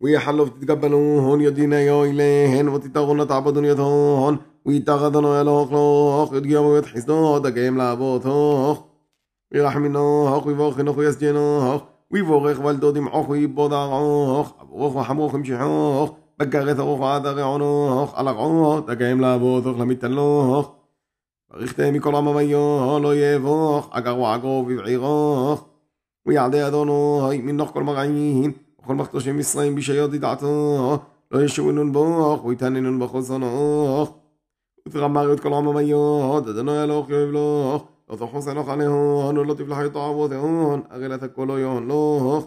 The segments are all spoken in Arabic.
ويحلوا تتقبلوهن يدينا يا إليهن وتتغن تعبدن يدهن ويتغذن يلوخلوخ يدقيم ويتحسنوه دقيم ويرحمنا ويفوخنا لابوثوخ ويسجينا ويبوخنوخ ويفوخ ويبوخخ والدود يمحوخ ويبوضعوخ أبوخ وحموخ يمشحوخ بكاغث أبوخ وعذغعنوخ ألقعوخ دقيم لابوثوخ لميتلوخ ויכתה מכל עממיו, לא יבוך, אגר ועגוב ובעירוך, ויעדי אדוני מנוח כל מרעין, וכל מחתו שם ישראל בישיות ידעתוך, לא ישבו נון בוך, ויתני נון בחוסנוך. ותרמר את כל עמם היוד, אדוני אלוך יאהב לך, לא תחוס אלוך עליהון, ולא תפלח את עבותיהון, הרי לה תקולו יהון לך.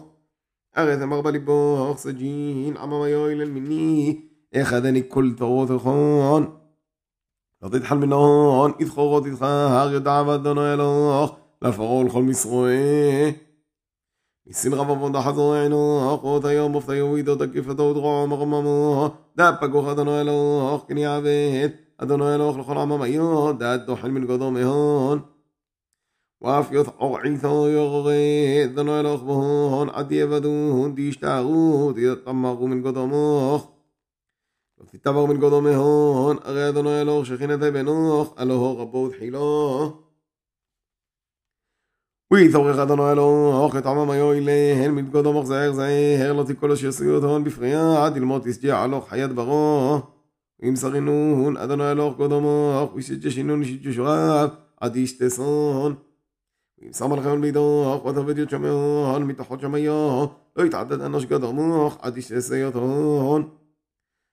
הרי תמר בליבוך, סג'ין, עמם היואיל אל מיני, אחד אני כל תורותיכון. לא תתחל מנון, ידחורות איתך, הר יודעב אדוני אלוך, לפרעה ולכל משרועי. Misimra vavonda hazoenu, och ot hayom of tayo ido takifat od rom romamu, da pagoch adonu elo, och kini avet, adonu elo, och lechol amam ayo, da dohel min godo mehon. ואף יוטעו עיתו יורד, דנו אלוך בהון, עד יבדון, תשתערו, תתמרו מן גודמוך. ותתמר מן גודמהון, הרי אדוני אלוך שכינתי בנוך, הלא רבו תחילו. ויצורך אדוני אלוהוך את עמם היו אליהן מלכוד עמוך זהר זהר לא תיכלו שיסיעו את הון בפריה עד ילמוד תשג'ע הלוך חיית ברו אם שרינון אדוני אלוהוך כוד עמוך ושיג'ע שינון ושיג'ע שורב עד ישתסון אם שם עליכם בידוך ותאבד יות שמיון מתחת שמיון לא יתעדד אנוש גד עמוך עד ישתסיות הון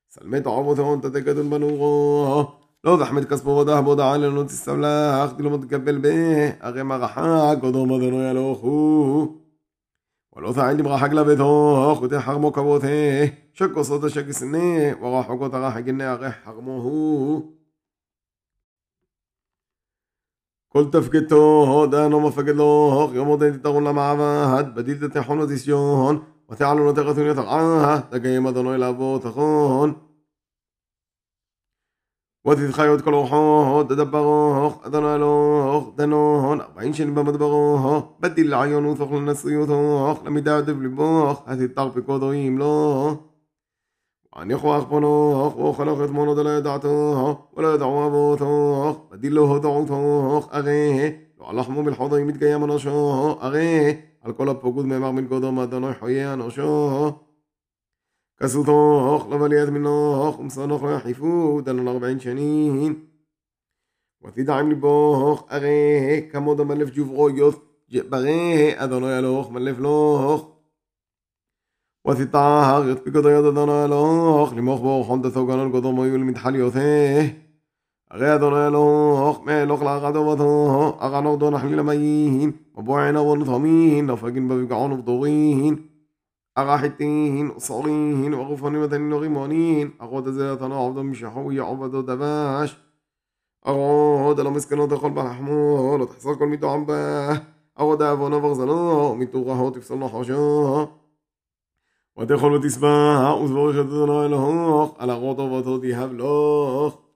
סלמת עמות הון תתקדון בנורו לא זחמד כספו ודח בו דען לנו תסבלה, אך תלמוד תקפל בה, אחרי מרחק, עודו מדנו ילוכו. ولو ثعيل برحق لبثوه قد حرمو كبوثه شكو صوت شك سنه وراحقو تراحق הרי חרמו הוא. כל תפקדו, דנו מפקד לו, עוד אין תתרון למעבד, בדיל תתכון ותסיון, ותעלו נתרתו נתרעה, תקיים אל לאבו תכון. ותתחיו את כל רוחו, אדון אלוך, תנון, ארבעים שנים במדברו, בדיל לעיון ותוך לנשיאותו, למידה עדיף התתר התתרפקו דויים לו. ועניחו אחפונוך, ואוכלוך את מונו דלא ידעתוך, ולא ידעו אבותוך, בדיל לא הודעותוך, הרי, לא הלחמו מלחודו אם יתקיים אנושו, הרי, על כל הפוגות נאמר מלכודו מאדוני חיי אנושו. كسوطوخ لفالي منوخ مصنوخ ويحفو دانا لغبعين شنين وفي دعم لبوخ أغيه كمو دم ملف جوف غويوث بغيه أدانو يلوخ ملف لوخ وفي طاها غيط بيكو دايض أدانو يلوخ لموخ بوخ حمد ثوقان القضو ميو المدحال يوثيه أغي أدانو يلوخ ميلوخ لأغادو بطوه أغانوخ دون حليل ميين وبوعين أول نظاميين نفاقين ببقعون بطوغين أراحتين صريهن وغفرن ودنين ورمانين أغود زيادة عبد مشحوي عبد دباش أغود لو مسكنة دخل بالحمول وتحصل كل ميتو عباه أغود أبونا فغزنا ميتو غهو تفصل نحوشا ותאכול ותשבע, וזבורך את אדוני אלוהוך, על אגרות ובתות יהב לך.